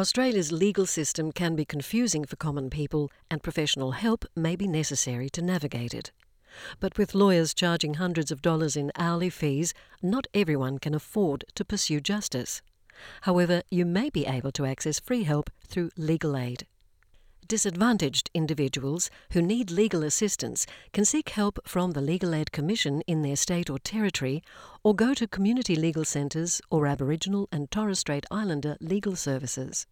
Australia's legal system can be confusing for common people, and professional help may be necessary to navigate it. But with lawyers charging hundreds of dollars in hourly fees, not everyone can afford to pursue justice. However, you may be able to access free help through legal aid. Disadvantaged individuals who need legal assistance can seek help from the Legal Aid Commission in their state or territory or go to community legal centres or Aboriginal and Torres Strait Islander legal services.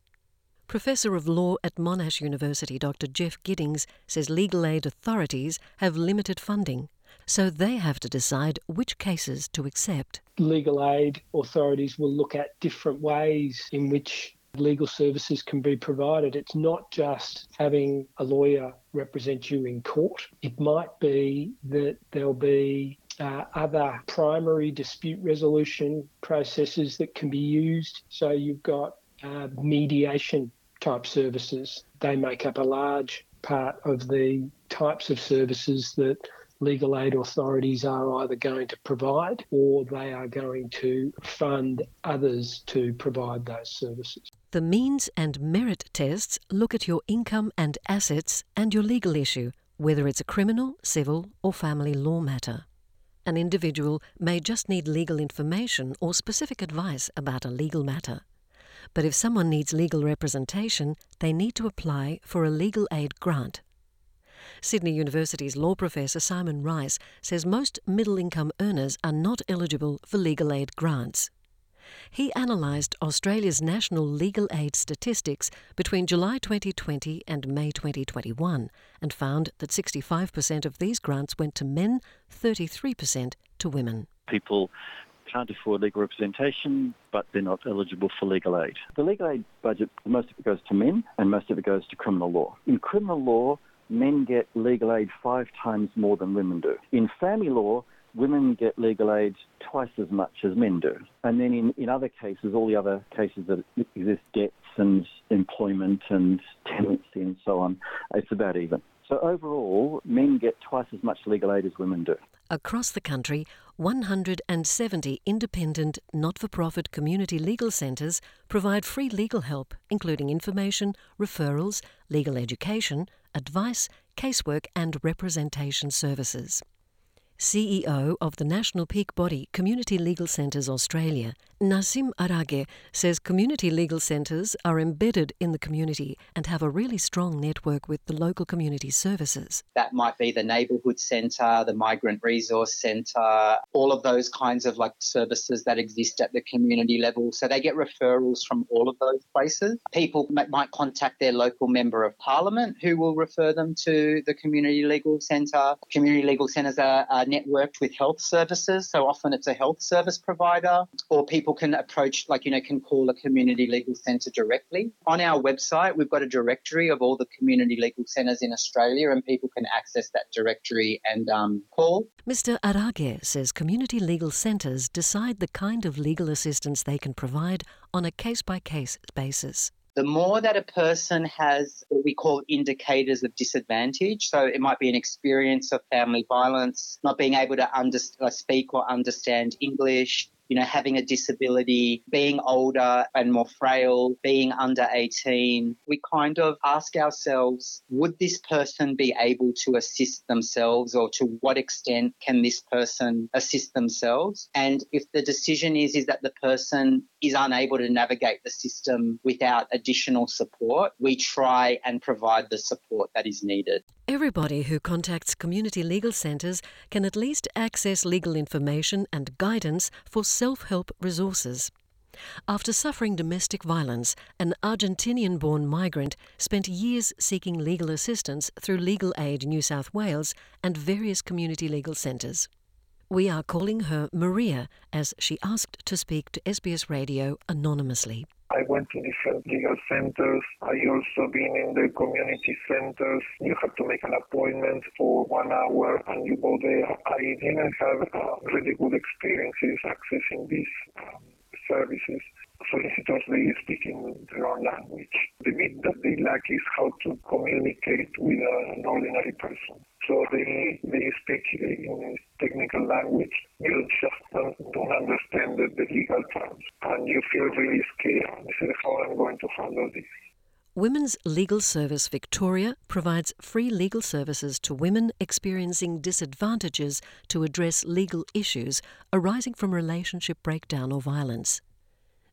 Professor of Law at Monash University Dr. Jeff Giddings says legal aid authorities have limited funding, so they have to decide which cases to accept. Legal aid authorities will look at different ways in which legal services can be provided. It's not just having a lawyer represent you in court. It might be that there'll be uh, other primary dispute resolution processes that can be used. So you've got uh, mediation type services. They make up a large part of the types of services that legal aid authorities are either going to provide or they are going to fund others to provide those services. The means and merit tests look at your income and assets and your legal issue, whether it's a criminal, civil, or family law matter. An individual may just need legal information or specific advice about a legal matter. But if someone needs legal representation, they need to apply for a legal aid grant. Sydney University's law professor Simon Rice says most middle income earners are not eligible for legal aid grants. He analysed Australia's national legal aid statistics between July 2020 and May 2021 and found that 65% of these grants went to men, 33% to women. People can't afford legal representation, but they're not eligible for legal aid. The legal aid budget, most of it goes to men and most of it goes to criminal law. In criminal law, men get legal aid five times more than women do. In family law, women get legal aid twice as much as men do. And then in, in other cases, all the other cases that exist, debts and employment and tenancy and so on, it's about even. So overall, men get twice as much legal aid as women do. Across the country, 170 independent, not for profit community legal centres provide free legal help, including information, referrals, legal education, advice, casework, and representation services. CEO of the national peak body Community Legal Centres Australia, Nassim Arrage says community legal centres are embedded in the community and have a really strong network with the local community services. That might be the neighbourhood centre, the migrant resource centre, all of those kinds of like services that exist at the community level. So they get referrals from all of those places. People might contact their local member of parliament who will refer them to the community legal centre. Community legal centres are, are networked with health services, so often it's a health service provider, or people can approach, like, you know, can call a community legal centre directly. On our website, we've got a directory of all the community legal centres in Australia, and people can access that directory and um, call. Mr. Arrage says community legal centres decide the kind of legal assistance they can provide on a case by case basis the more that a person has what we call indicators of disadvantage, so it might be an experience of family violence, not being able to under, uh, speak or understand English, you know, having a disability, being older and more frail, being under 18, we kind of ask ourselves, would this person be able to assist themselves or to what extent can this person assist themselves? And if the decision is, is that the person is unable to navigate the system without additional support, we try and provide the support that is needed. Everybody who contacts community legal centres can at least access legal information and guidance for self help resources. After suffering domestic violence, an Argentinian born migrant spent years seeking legal assistance through Legal Aid New South Wales and various community legal centres. We are calling her Maria as she asked to speak to SBS Radio anonymously. I went to different legal centers. I also been in the community centers. You have to make an appointment for one hour and you go there. I didn't have uh, really good experiences accessing these um, services. Solicitors, they speak in their own language. The bit that they lack is how to communicate with an ordinary person. So they they speak uh, in technical language. You just don't, don't understand the, the legal terms, and you feel really scared. You say, "How am I going to handle this?" Women's Legal Service Victoria provides free legal services to women experiencing disadvantages to address legal issues arising from relationship breakdown or violence.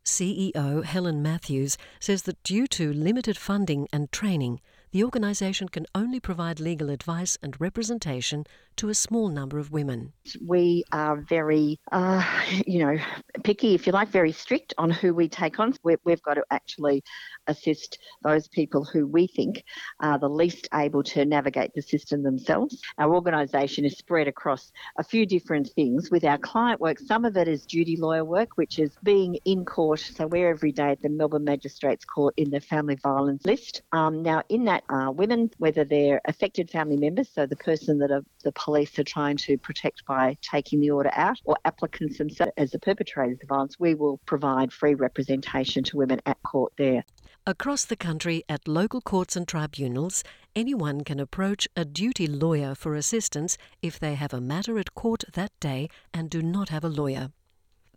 CEO Helen Matthews says that due to limited funding and training, the organisation can only provide legal advice and representation to a small number of women. We are very, uh, you know, picky, if you like, very strict on who we take on. we have got to actually assist those people who we think are the least able to navigate the system themselves. Our organisation is spread across a few different things with our client work. Some of it is duty lawyer work, which is being in court. So we're every day at the Melbourne Magistrates Court in the family violence list. Um, now, in that uh, women, whether they're affected family members, so the person that are, the police are trying to protect by taking the order out, or applicants themselves as the perpetrators of violence, we will provide free representation to women at court there. Across the country, at local courts and tribunals, anyone can approach a duty lawyer for assistance if they have a matter at court that day and do not have a lawyer.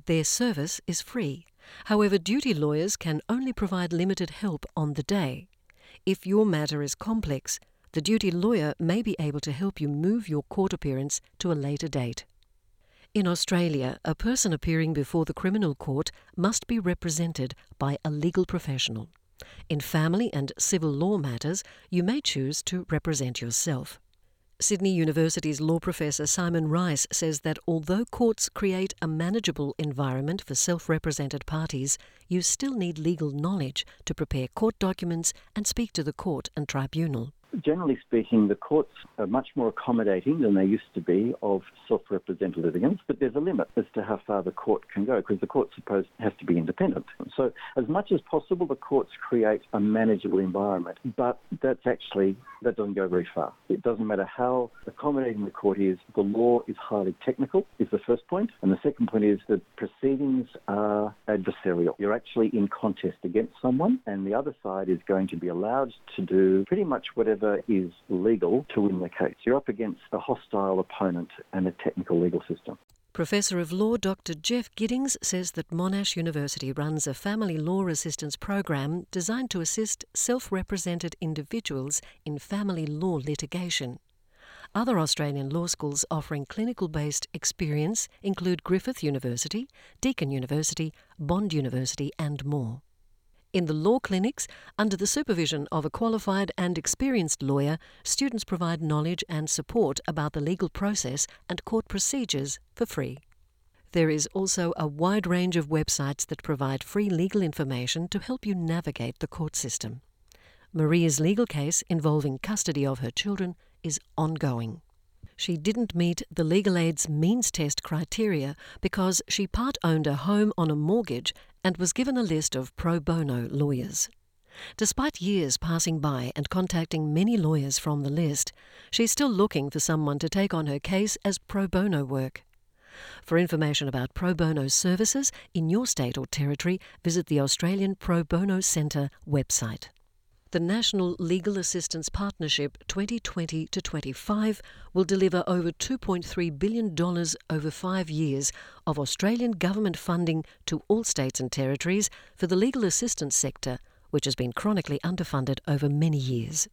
Their service is free. However, duty lawyers can only provide limited help on the day. If your matter is complex, the duty lawyer may be able to help you move your court appearance to a later date. In Australia, a person appearing before the criminal court must be represented by a legal professional. In family and civil law matters, you may choose to represent yourself. Sydney University's law professor Simon Rice says that although courts create a manageable environment for self represented parties, you still need legal knowledge to prepare court documents and speak to the court and tribunal. Generally speaking, the courts are much more accommodating than they used to be of self-represented litigants, but there's a limit as to how far the court can go because the court supposed has to be independent. So as much as possible, the courts create a manageable environment, but that's actually, that doesn't go very far. It doesn't matter how accommodating the court is, the law is highly technical, is the first point. And the second point is that proceedings are adversarial. You're actually in contest against someone, and the other side is going to be allowed to do pretty much whatever whatever is legal to win the case. You're up against a hostile opponent and a technical legal system. Professor of Law Dr. Jeff Giddings says that Monash University runs a family law assistance program designed to assist self represented individuals in family law litigation. Other Australian law schools offering clinical based experience include Griffith University, Deakin University, Bond University, and more. In the law clinics, under the supervision of a qualified and experienced lawyer, students provide knowledge and support about the legal process and court procedures for free. There is also a wide range of websites that provide free legal information to help you navigate the court system. Maria's legal case involving custody of her children is ongoing. She didn't meet the legal aid's means test criteria because she part owned a home on a mortgage and was given a list of pro bono lawyers. Despite years passing by and contacting many lawyers from the list, she's still looking for someone to take on her case as pro bono work. For information about pro bono services in your state or territory, visit the Australian Pro Bono Centre website. The National Legal Assistance Partnership 2020 to 25 will deliver over $2.3 billion over five years of Australian government funding to all states and territories for the legal assistance sector, which has been chronically underfunded over many years.